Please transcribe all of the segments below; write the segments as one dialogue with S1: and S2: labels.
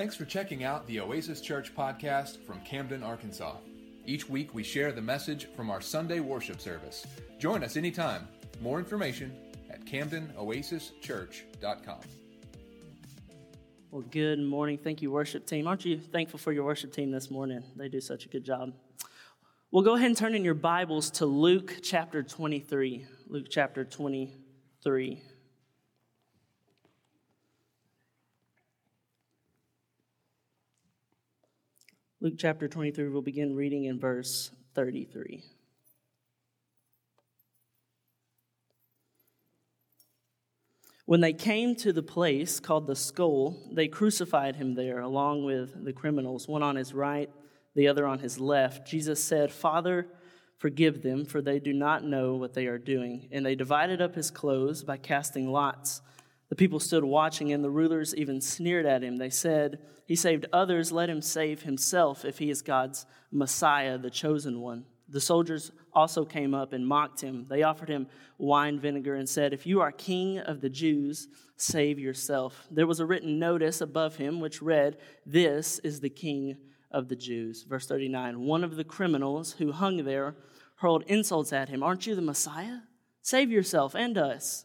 S1: Thanks for checking out the Oasis Church podcast from Camden, Arkansas. Each week we share the message from our Sunday worship service. Join us anytime. More information at CamdenOasisChurch.com.
S2: Well, good morning. Thank you, worship team. Aren't you thankful for your worship team this morning? They do such a good job. Well, go ahead and turn in your Bibles to Luke chapter 23. Luke chapter 23. Luke chapter 23, we'll begin reading in verse 33. When they came to the place called the skull, they crucified him there along with the criminals, one on his right, the other on his left. Jesus said, Father, forgive them, for they do not know what they are doing. And they divided up his clothes by casting lots. The people stood watching, and the rulers even sneered at him. They said, He saved others, let him save himself if he is God's Messiah, the chosen one. The soldiers also came up and mocked him. They offered him wine vinegar and said, If you are king of the Jews, save yourself. There was a written notice above him which read, This is the king of the Jews. Verse 39 One of the criminals who hung there hurled insults at him. Aren't you the Messiah? Save yourself and us.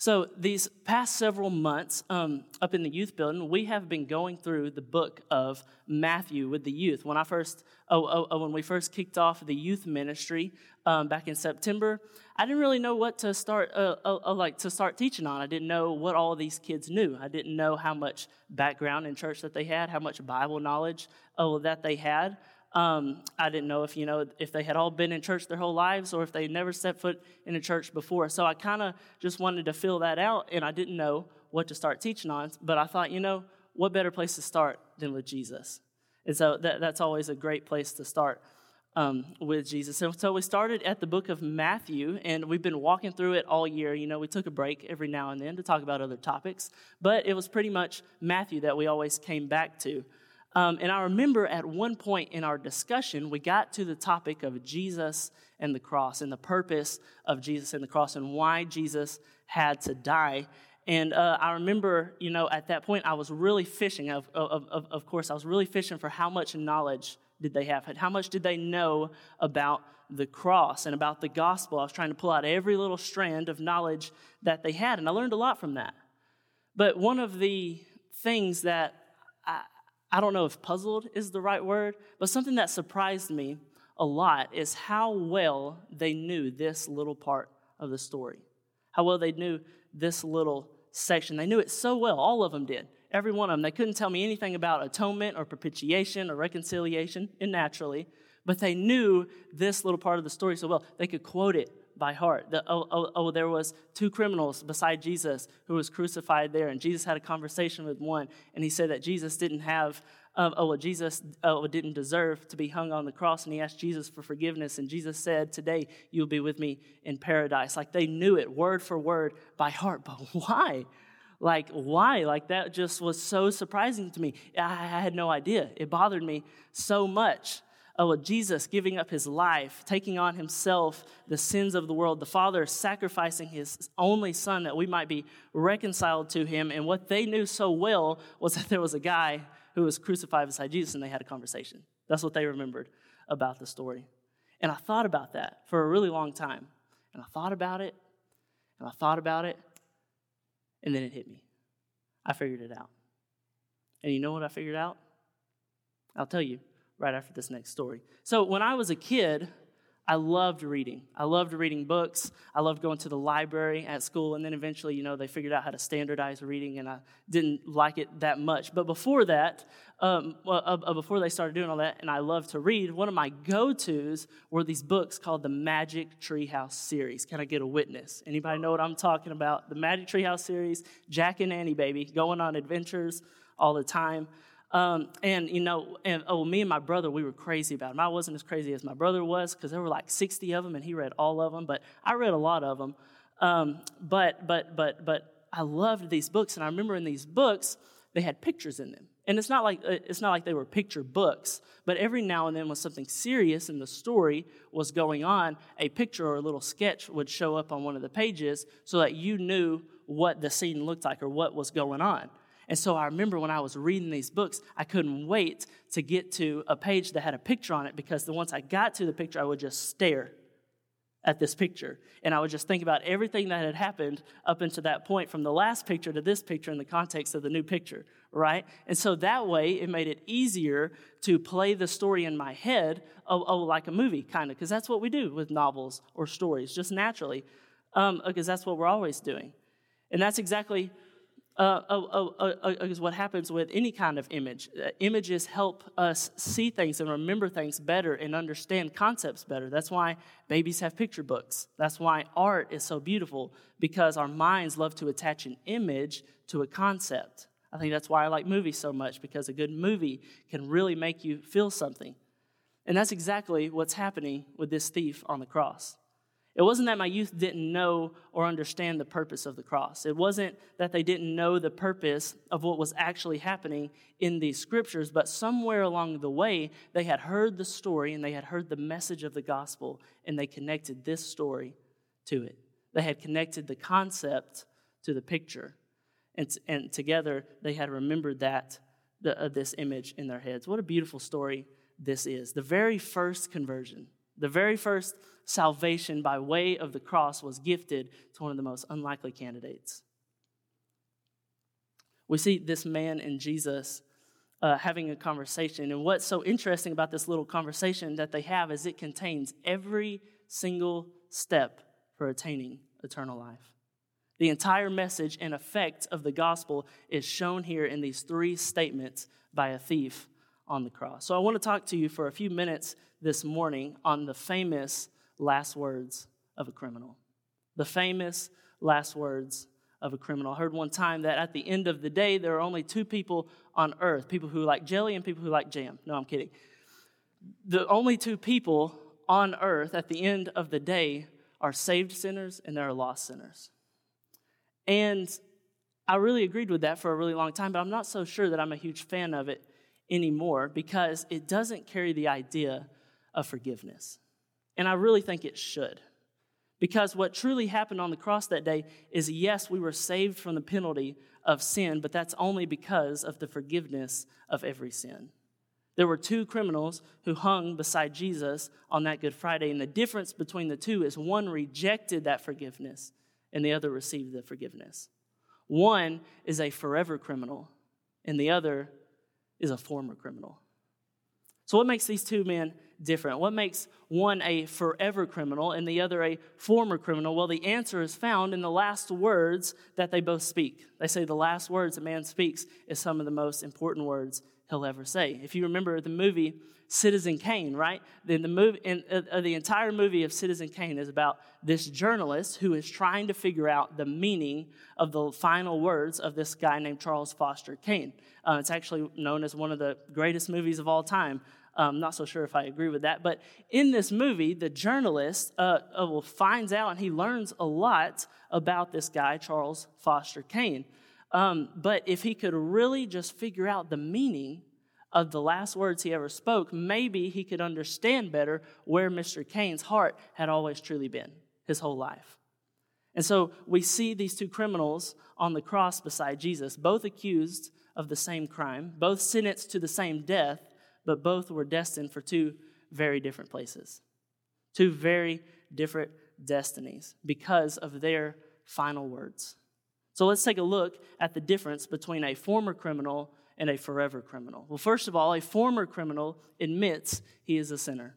S2: So, these past several months um, up in the youth building, we have been going through the book of Matthew with the youth. When I first, oh, oh, oh when we first kicked off the youth ministry um, back in September, I didn't really know what to start, uh, uh, uh, like to start teaching on. I didn't know what all these kids knew. I didn't know how much background in church that they had, how much Bible knowledge uh, that they had. Um, I didn't know if you know if they had all been in church their whole lives or if they never set foot in a church before. So I kind of just wanted to fill that out, and I didn't know what to start teaching on. But I thought, you know, what better place to start than with Jesus? And so that, that's always a great place to start um, with Jesus. And so we started at the book of Matthew, and we've been walking through it all year. You know, we took a break every now and then to talk about other topics, but it was pretty much Matthew that we always came back to. Um, and I remember at one point in our discussion, we got to the topic of Jesus and the cross and the purpose of Jesus and the cross and why Jesus had to die. And uh, I remember, you know, at that point, I was really fishing. Of, of, of, of course, I was really fishing for how much knowledge did they have? How much did they know about the cross and about the gospel? I was trying to pull out every little strand of knowledge that they had, and I learned a lot from that. But one of the things that I, I don't know if puzzled is the right word, but something that surprised me a lot is how well they knew this little part of the story. How well they knew this little section. They knew it so well, all of them did. Every one of them. They couldn't tell me anything about atonement or propitiation or reconciliation, and naturally, but they knew this little part of the story so well. They could quote it by heart. The, oh, oh, oh, there was two criminals beside Jesus who was crucified there, and Jesus had a conversation with one, and he said that Jesus didn't have, um, oh, well, Jesus uh, didn't deserve to be hung on the cross, and he asked Jesus for forgiveness, and Jesus said, "Today you'll be with me in paradise." Like they knew it word for word by heart, but why? Like, why? Like, that just was so surprising to me. I had no idea. It bothered me so much oh, Jesus giving up his life, taking on himself the sins of the world, the Father sacrificing his only Son that we might be reconciled to him. And what they knew so well was that there was a guy who was crucified beside Jesus and they had a conversation. That's what they remembered about the story. And I thought about that for a really long time. And I thought about it, and I thought about it, and then it hit me. I figured it out. And you know what I figured out? I'll tell you right after this next story. So, when I was a kid, I loved reading. I loved reading books. I loved going to the library at school. And then eventually, you know, they figured out how to standardize reading, and I didn't like it that much. But before that, um, well, uh, uh, before they started doing all that, and I loved to read, one of my go tos were these books called the Magic Treehouse series. Can I get a witness? Anybody know what I'm talking about? The Magic Treehouse series, Jack and Annie, baby, going on adventures all the time. Um, and, you know, and, oh, me and my brother, we were crazy about them. I wasn't as crazy as my brother was because there were like 60 of them and he read all of them, but I read a lot of them. Um, but, but, but, but I loved these books. And I remember in these books, they had pictures in them. And it's not like uh, it's not like they were picture books, but every now and then when something serious in the story was going on, a picture or a little sketch would show up on one of the pages so that you knew what the scene looked like or what was going on. And so I remember when I was reading these books, I couldn't wait to get to a page that had a picture on it because the once I got to the picture, I would just stare at this picture. And I would just think about everything that had happened up until that point from the last picture to this picture in the context of the new picture, right? And so that way it made it easier to play the story in my head, oh, oh like a movie, kind of, because that's what we do with novels or stories, just naturally, um, because that's what we're always doing. And that's exactly uh, uh, uh, uh, is what happens with any kind of image. Uh, images help us see things and remember things better and understand concepts better. That's why babies have picture books. That's why art is so beautiful because our minds love to attach an image to a concept. I think that's why I like movies so much because a good movie can really make you feel something. And that's exactly what's happening with this thief on the cross. It wasn't that my youth didn't know or understand the purpose of the cross. It wasn't that they didn't know the purpose of what was actually happening in these scriptures, but somewhere along the way, they had heard the story and they had heard the message of the gospel, and they connected this story to it. They had connected the concept to the picture. And, and together, they had remembered that, the, uh, this image in their heads. What a beautiful story this is. The very first conversion the very first salvation by way of the cross was gifted to one of the most unlikely candidates. We see this man and Jesus uh, having a conversation. And what's so interesting about this little conversation that they have is it contains every single step for attaining eternal life. The entire message and effect of the gospel is shown here in these three statements by a thief on the cross. So I want to talk to you for a few minutes this morning on the famous last words of a criminal. The famous last words of a criminal. I heard one time that at the end of the day, there are only two people on earth people who like jelly and people who like jam. No, I'm kidding. The only two people on earth at the end of the day are saved sinners and there are lost sinners. And I really agreed with that for a really long time, but I'm not so sure that I'm a huge fan of it anymore because it doesn't carry the idea of forgiveness. And I really think it should. Because what truly happened on the cross that day is yes, we were saved from the penalty of sin, but that's only because of the forgiveness of every sin. There were two criminals who hung beside Jesus on that Good Friday, and the difference between the two is one rejected that forgiveness and the other received the forgiveness. One is a forever criminal, and the other is a former criminal. So, what makes these two men different? What makes one a forever criminal and the other a former criminal? Well, the answer is found in the last words that they both speak. They say the last words a man speaks is some of the most important words he'll ever say. If you remember the movie Citizen Kane, right? Then the movie, in, uh, the entire movie of Citizen Kane is about this journalist who is trying to figure out the meaning of the final words of this guy named Charles Foster Kane. Uh, it's actually known as one of the greatest movies of all time. I'm not so sure if I agree with that. But in this movie, the journalist uh, uh, finds out and he learns a lot about this guy, Charles Foster Kane. Um, but if he could really just figure out the meaning of the last words he ever spoke, maybe he could understand better where Mr. Kane's heart had always truly been his whole life. And so we see these two criminals on the cross beside Jesus, both accused of the same crime, both sentenced to the same death, but both were destined for two very different places, two very different destinies because of their final words. So let's take a look at the difference between a former criminal and a forever criminal. Well, first of all, a former criminal admits he is a sinner.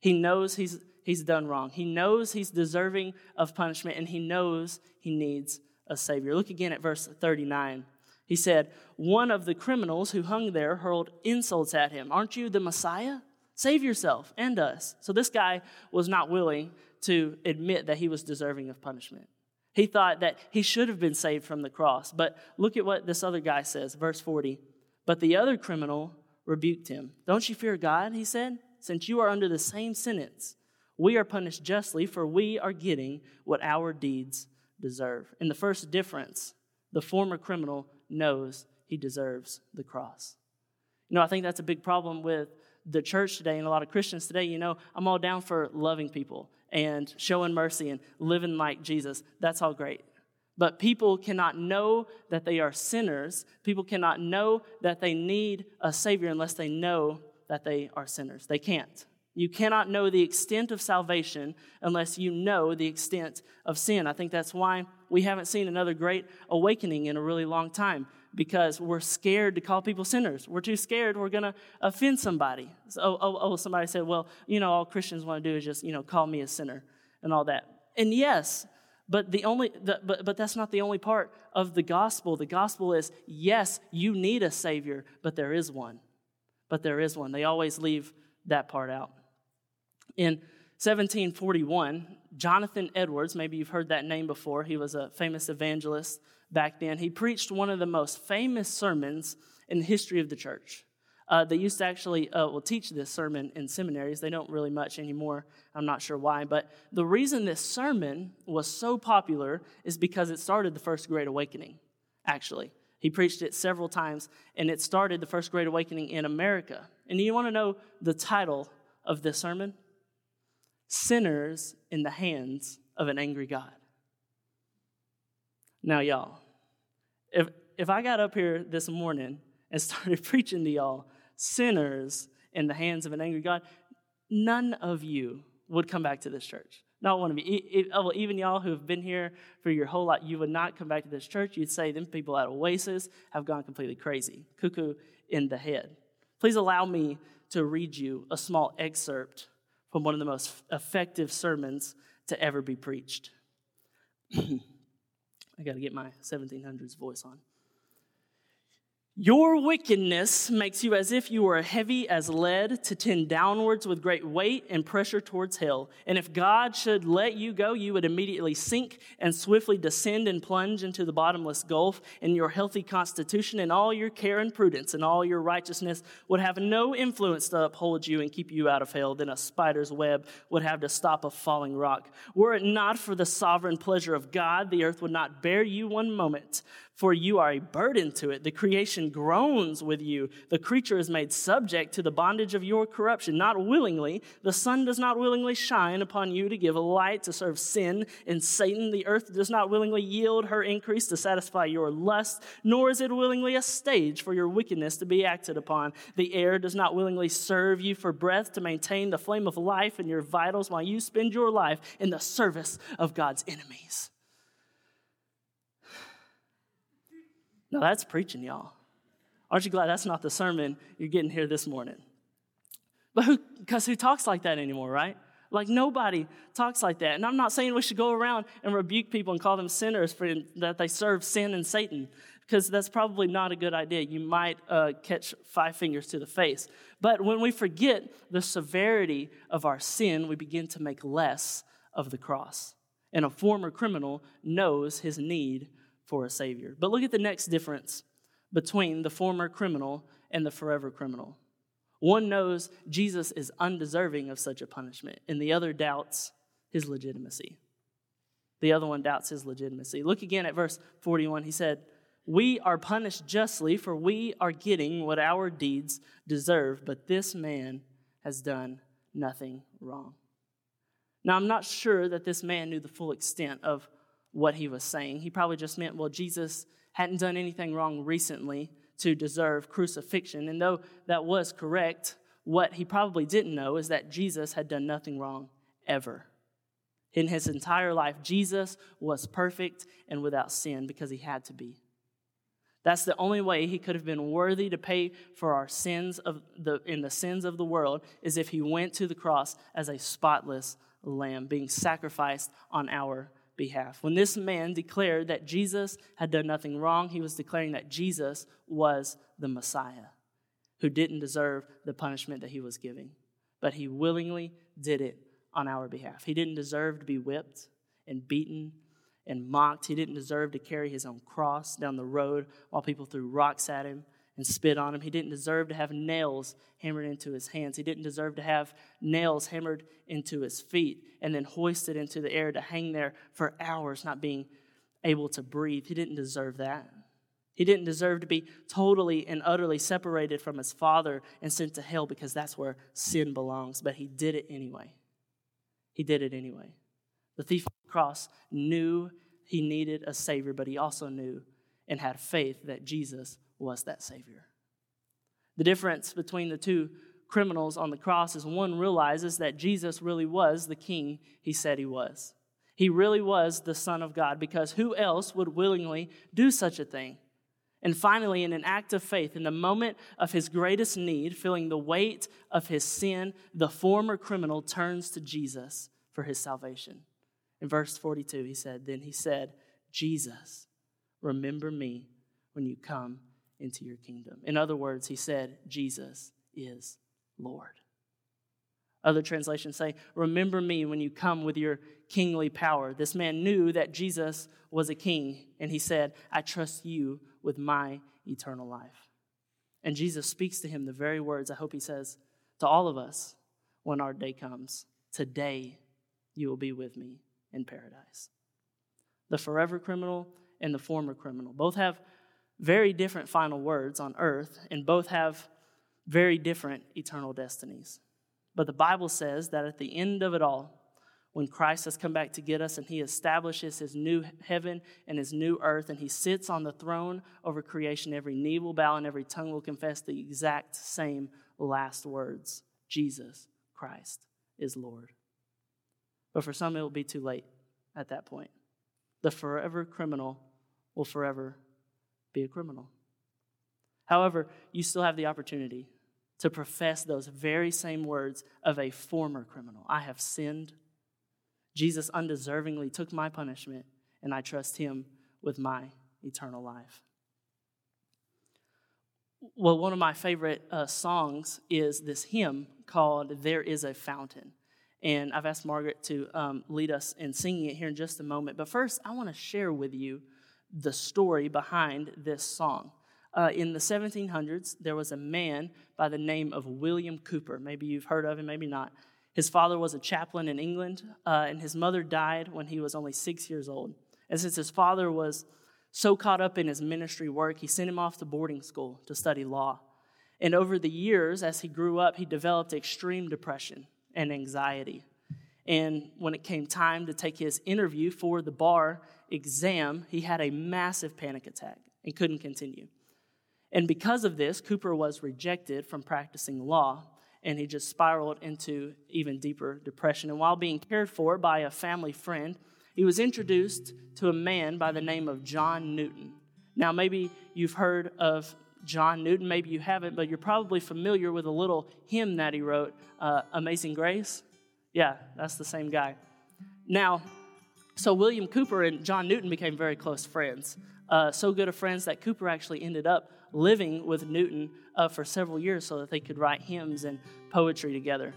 S2: He knows he's, he's done wrong. He knows he's deserving of punishment, and he knows he needs a Savior. Look again at verse 39. He said, One of the criminals who hung there hurled insults at him. Aren't you the Messiah? Save yourself and us. So this guy was not willing to admit that he was deserving of punishment. He thought that he should have been saved from the cross. But look at what this other guy says, verse 40. But the other criminal rebuked him. Don't you fear God, he said, since you are under the same sentence. We are punished justly, for we are getting what our deeds deserve. In the first difference, the former criminal knows he deserves the cross. You know, I think that's a big problem with the church today and a lot of Christians today. You know, I'm all down for loving people and showing mercy and living like Jesus. That's all great. But people cannot know that they are sinners. People cannot know that they need a Savior unless they know that they are sinners. They can't. You cannot know the extent of salvation unless you know the extent of sin. I think that's why we haven't seen another great awakening in a really long time because we're scared to call people sinners. We're too scared we're going to offend somebody. So, oh, oh, oh, somebody said, well, you know, all Christians want to do is just, you know, call me a sinner and all that. And yes, but the only the, but, but that's not the only part of the gospel. The gospel is yes, you need a savior, but there is one. But there is one. They always leave that part out. In 1741, Jonathan Edwards, maybe you've heard that name before, he was a famous evangelist back then. He preached one of the most famous sermons in the history of the church. Uh, they used to actually uh, will teach this sermon in seminaries. They don't really much anymore. I'm not sure why, but the reason this sermon was so popular is because it started the first Great Awakening. Actually, he preached it several times, and it started the first Great Awakening in America. And you want to know the title of this sermon? Sinners in the hands of an angry God. Now, y'all, if if I got up here this morning and started preaching to y'all sinners in the hands of an angry God, none of you would come back to this church. Not one of you. Even y'all who have been here for your whole life, you would not come back to this church. You'd say, them people at Oasis have gone completely crazy, cuckoo in the head. Please allow me to read you a small excerpt from one of the most effective sermons to ever be preached. I got to get my 1700s voice on. Your wickedness makes you as if you were heavy as lead to tend downwards with great weight and pressure towards hell. And if God should let you go, you would immediately sink and swiftly descend and plunge into the bottomless gulf. And your healthy constitution and all your care and prudence and all your righteousness would have no influence to uphold you and keep you out of hell. than a spider's web would have to stop a falling rock. Were it not for the sovereign pleasure of God, the earth would not bear you one moment for you are a burden to it. The creation groans with you. The creature is made subject to the bondage of your corruption, not willingly. The sun does not willingly shine upon you to give light to serve sin and Satan. The earth does not willingly yield her increase to satisfy your lust, nor is it willingly a stage for your wickedness to be acted upon. The air does not willingly serve you for breath to maintain the flame of life in your vitals while you spend your life in the service of God's enemies. Now that's preaching, y'all. Aren't you glad that's not the sermon you're getting here this morning? But who, because who talks like that anymore, right? Like nobody talks like that. And I'm not saying we should go around and rebuke people and call them sinners for that they serve sin and Satan, because that's probably not a good idea. You might uh, catch five fingers to the face. But when we forget the severity of our sin, we begin to make less of the cross. And a former criminal knows his need for a Savior. But look at the next difference between the former criminal and the forever criminal. One knows Jesus is undeserving of such a punishment, and the other doubts his legitimacy. The other one doubts his legitimacy. Look again at verse 41. He said, We are punished justly, for we are getting what our deeds deserve, but this man has done nothing wrong. Now, I'm not sure that this man knew the full extent of what he was saying. He probably just meant, well, Jesus hadn't done anything wrong recently to deserve crucifixion. And though that was correct, what he probably didn't know is that Jesus had done nothing wrong ever. In his entire life, Jesus was perfect and without sin because he had to be. That's the only way he could have been worthy to pay for our sins of the in the sins of the world is if he went to the cross as a spotless lamb being sacrificed on our behalf. When this man declared that Jesus had done nothing wrong, he was declaring that Jesus was the Messiah who didn't deserve the punishment that he was giving. But he willingly did it on our behalf. He didn't deserve to be whipped and beaten and mocked. He didn't deserve to carry his own cross down the road while people threw rocks at him and spit on him. He didn't deserve to have nails hammered into his hands. He didn't deserve to have nails hammered into his feet and then hoisted into the air to hang there for hours, not being able to breathe. He didn't deserve that. He didn't deserve to be totally and utterly separated from his father and sent to hell because that's where sin belongs, but he did it anyway. He did it anyway. The thief on the cross knew he needed a Savior, but he also knew and had faith that Jesus was that Savior. The difference between the two criminals on the cross is one realizes that Jesus really was the king he said he was. He really was the Son of God because who else would willingly do such a thing? And finally, in an act of faith, in the moment of his greatest need, feeling the weight of his sin, the former criminal turns to Jesus for his salvation. In verse 42, he said, Then he said, Jesus, remember me when you come into your kingdom. In other words, he said, Jesus is Lord. Other translations say, Remember me when you come with your kingly power. This man knew that Jesus was a king, and he said, I trust you with my eternal life. And Jesus speaks to him the very words I hope he says to all of us when our day comes Today you will be with me in paradise. The forever criminal and the former criminal both have very different final words on earth, and both have very different eternal destinies. But the Bible says that at the end of it all, when Christ has come back to get us and he establishes his new heaven and his new earth and he sits on the throne over creation, every knee will bow and every tongue will confess the exact same last words Jesus Christ is Lord. But for some, it will be too late at that point. The forever criminal will forever be a criminal. However, you still have the opportunity to profess those very same words of a former criminal. I have sinned. Jesus undeservingly took my punishment, and I trust him with my eternal life. Well, one of my favorite uh, songs is this hymn called There is a Fountain. And I've asked Margaret to um, lead us in singing it here in just a moment. But first, I want to share with you the story behind this song. Uh, in the 1700s, there was a man by the name of William Cowper. Maybe you've heard of him, maybe not. His father was a chaplain in England, uh, and his mother died when he was only six years old. And since his father was so caught up in his ministry work, he sent him off to boarding school to study law. And over the years, as he grew up, he developed extreme depression and anxiety. And when it came time to take his interview for the bar exam, he had a massive panic attack and couldn't continue. And because of this, Cowper was rejected from practicing law, and he just spiraled into even deeper depression. And while being cared for by a family friend, he was introduced to a man by the name of John Newton. Now, maybe you've heard of John Newton, maybe you haven't, but you're probably familiar with a little hymn that he wrote, uh, Amazing Grace. Yeah, that's the same guy. Now, so William Cowper and John Newton became very close friends. Uh, so good of friends that Cowper actually ended up living with Newton uh, for several years so that they could write hymns and poetry together.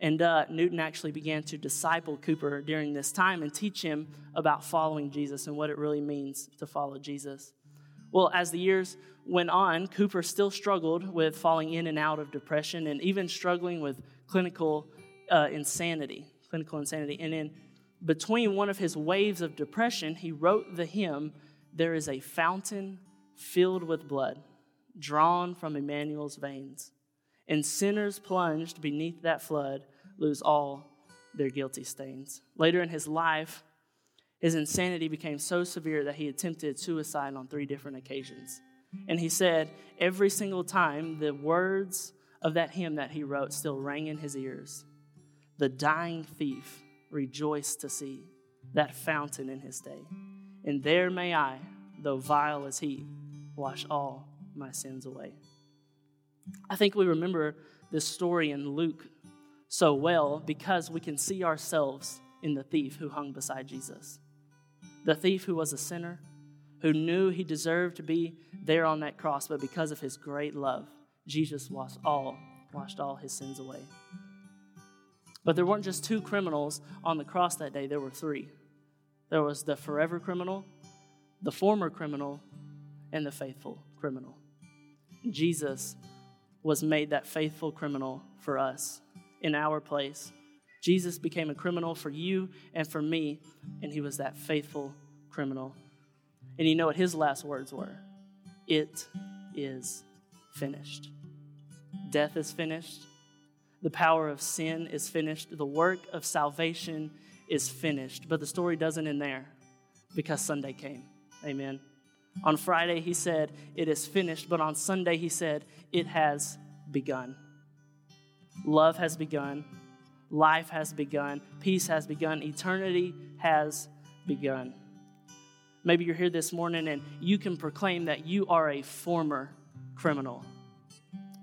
S2: And uh, Newton actually began to disciple Cowper during this time and teach him about following Jesus and what it really means to follow Jesus. Well, as the years went on, Cowper still struggled with falling in and out of depression and even struggling with clinical uh, insanity, clinical insanity. And in between one of his waves of depression, he wrote the hymn, There is a fountain filled with blood, drawn from Emmanuel's veins. And sinners plunged beneath that flood lose all their guilty stains. Later in his life, his insanity became so severe that he attempted suicide on three different occasions. And he said, every single time, the words of that hymn that he wrote still rang in his ears the dying thief rejoiced to see that fountain in his day. And there may I, though vile as he, wash all my sins away. I think we remember this story in Luke so well because we can see ourselves in the thief who hung beside Jesus. The thief who was a sinner, who knew he deserved to be there on that cross, but because of his great love, Jesus washed all, washed all his sins away. But there weren't just two criminals on the cross that day, there were three. There was the forever criminal, the former criminal, and the faithful criminal. Jesus was made that faithful criminal for us in our place. Jesus became a criminal for you and for me, and he was that faithful criminal. And you know what his last words were? It is finished. Death is finished. The power of sin is finished. The work of salvation is finished. But the story doesn't end there because Sunday came. Amen. On Friday, he said, It is finished. But on Sunday, he said, It has begun. Love has begun. Life has begun. Peace has begun. Eternity has begun. Maybe you're here this morning and you can proclaim that you are a former criminal.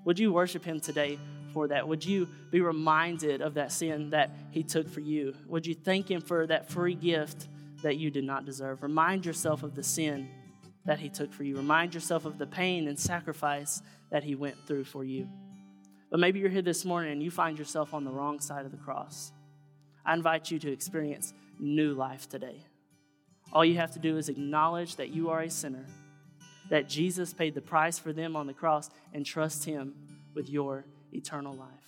S2: Would you worship him today for that? Would you be reminded of that sin that he took for you? Would you thank him for that free gift that you did not deserve? Remind yourself of the sin that he took for you. Remind yourself of the pain and sacrifice that he went through for you. But maybe you're here this morning and you find yourself on the wrong side of the cross. I invite you to experience new life today. All you have to do is acknowledge that you are a sinner, that Jesus paid the price for them on the cross, and trust him with your eternal life.